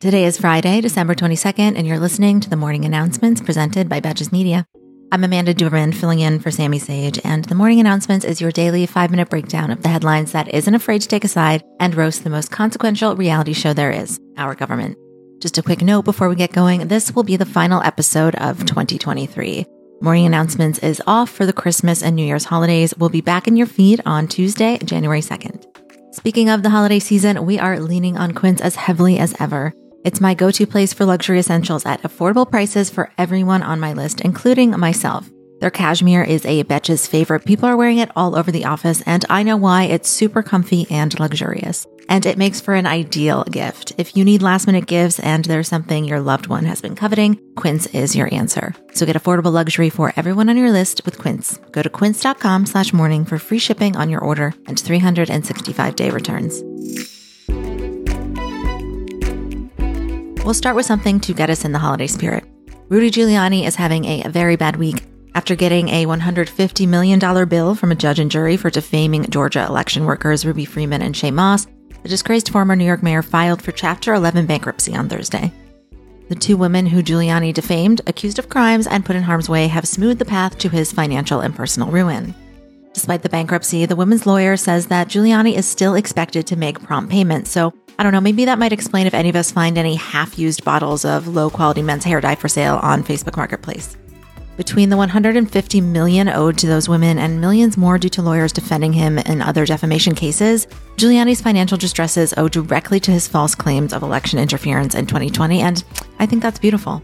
Today is Friday, December 22nd, and you're listening to the morning announcements presented by Betches Media. I'm Amanda Duberman, filling in for Sami Sage, and the morning announcements is your daily five minute breakdown of the headlines that isn't afraid to take a side and roast the most consequential reality show there is our government. Just a quick note before we get going this will be the final episode of 2023. Morning announcements is off for the Christmas and New Year's holidays. We'll be back in your feed on Tuesday, January 2nd. Speaking of the holiday season, we are leaning on Quince as heavily as ever. It's my go to place for luxury essentials at affordable prices for everyone on my list, including myself. Their cashmere is a Betches favorite. People are wearing it all over the office, and I know why. It's super comfy and luxurious. And it makes for an ideal gift. If you need last minute gifts and there's something your loved one has been coveting, Quince is your answer. So get affordable luxury for everyone on your list with Quince. Go to quince.com slash morning for free shipping on your order and 365 day returns. We'll start with something to get us in the holiday spirit. Rudy Giuliani is having a very bad week after getting a $150 million bill from a judge and jury for defaming Georgia election workers Ruby Freeman and Shaye Moss. The disgraced former New York mayor filed for Chapter 11 bankruptcy on Thursday. The two women who Giuliani defamed, accused of crimes, and put in harm's way have smoothed the path to his financial and personal ruin. Despite the bankruptcy, the women's lawyer says that Giuliani is still expected to make prompt payments, so I don't know, maybe that might explain if any of us find any half used bottles of low quality men's hair dye for sale on Facebook Marketplace. Between the 150 million owed to those women and millions more due to lawyers defending him in other defamation cases, Giuliani's financial distresses owe directly to his false claims of election interference in 2020, and I think that's beautiful.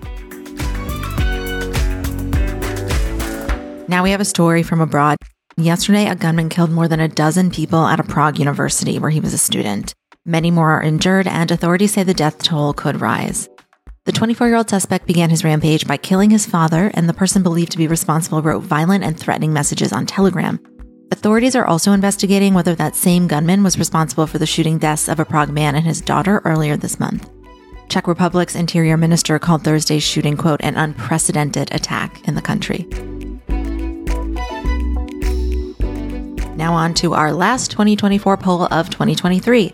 Now we have a story from abroad. Yesterday, a gunman killed more than a dozen people at a Prague university where he was a student. Many more are injured, and authorities say the death toll could rise. The 24 year old suspect began his rampage by killing his father, and the person believed to be responsible wrote violent and threatening messages on Telegram. Authorities are also investigating whether that same gunman was responsible for the shooting deaths of a Prague man and his daughter earlier this month. Czech Republic's interior minister called Thursday's shooting, quote, an unprecedented attack in the country. Now on to our last 2024 poll of 2023.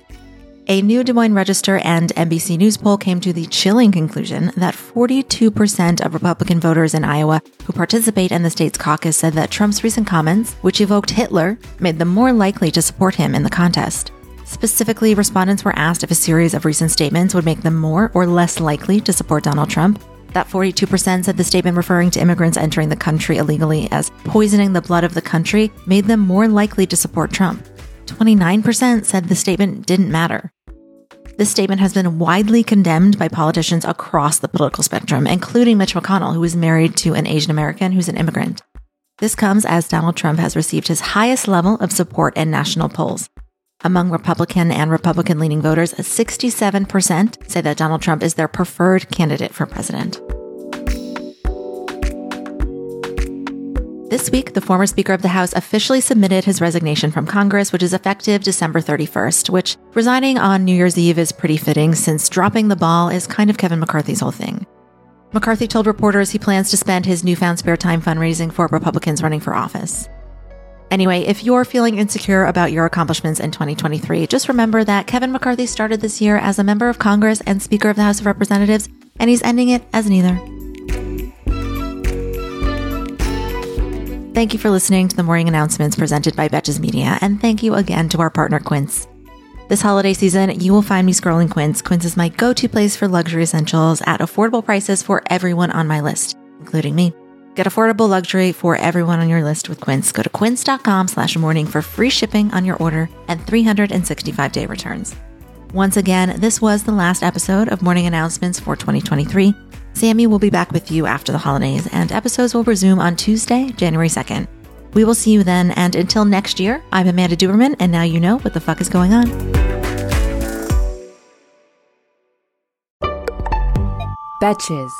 A new Des Moines Register and NBC News poll came to the chilling conclusion that 42% of Republican voters in Iowa who participate in the state's caucus said that Trump's recent comments, which evoked Hitler, made them more likely to support him in the contest. Specifically, respondents were asked if a series of recent statements would make them more or less likely to support Donald Trump. That 42% said the statement referring to immigrants entering the country illegally as poisoning the blood of the country made them more likely to support Trump. 29% said the statement didn't matter. This statement has been widely condemned by politicians across the political spectrum, including Mitch McConnell, who is married to an Asian American who's an immigrant. This comes as Donald Trump has received his highest level of support in national polls. Among Republican and Republican leaning voters, 67% say that Donald Trump is their preferred candidate for president. This week, the former Speaker of the House officially submitted his resignation from Congress, which is effective December 31st, which resigning on New Year's Eve is pretty fitting since dropping the ball is kind of Kevin McCarthy's whole thing. McCarthy told reporters he plans to spend his newfound spare time fundraising for Republicans running for office. Anyway, if you're feeling insecure about your accomplishments in 2023, just remember that Kevin McCarthy started this year as a member of Congress and Speaker of the House of Representatives, and he's ending it as neither. Thank you for listening to the morning announcements presented by Betches Media, and thank you again to our partner Quince. This holiday season, you will find me scrolling Quince. Quince is my go to place for luxury essentials at affordable prices for everyone on my list, including me. Get affordable luxury for everyone on your list with Quince. Go to quince.com slash morning for free shipping on your order and 365 day returns. Once again, this was the last episode of Morning Announcements for 2023. Sami will be back with you after the holidays, and episodes will resume on Tuesday, January 2nd. We will see you then, and until next year, I'm Amanda Duberman, and now you know what the fuck is going on. Betches.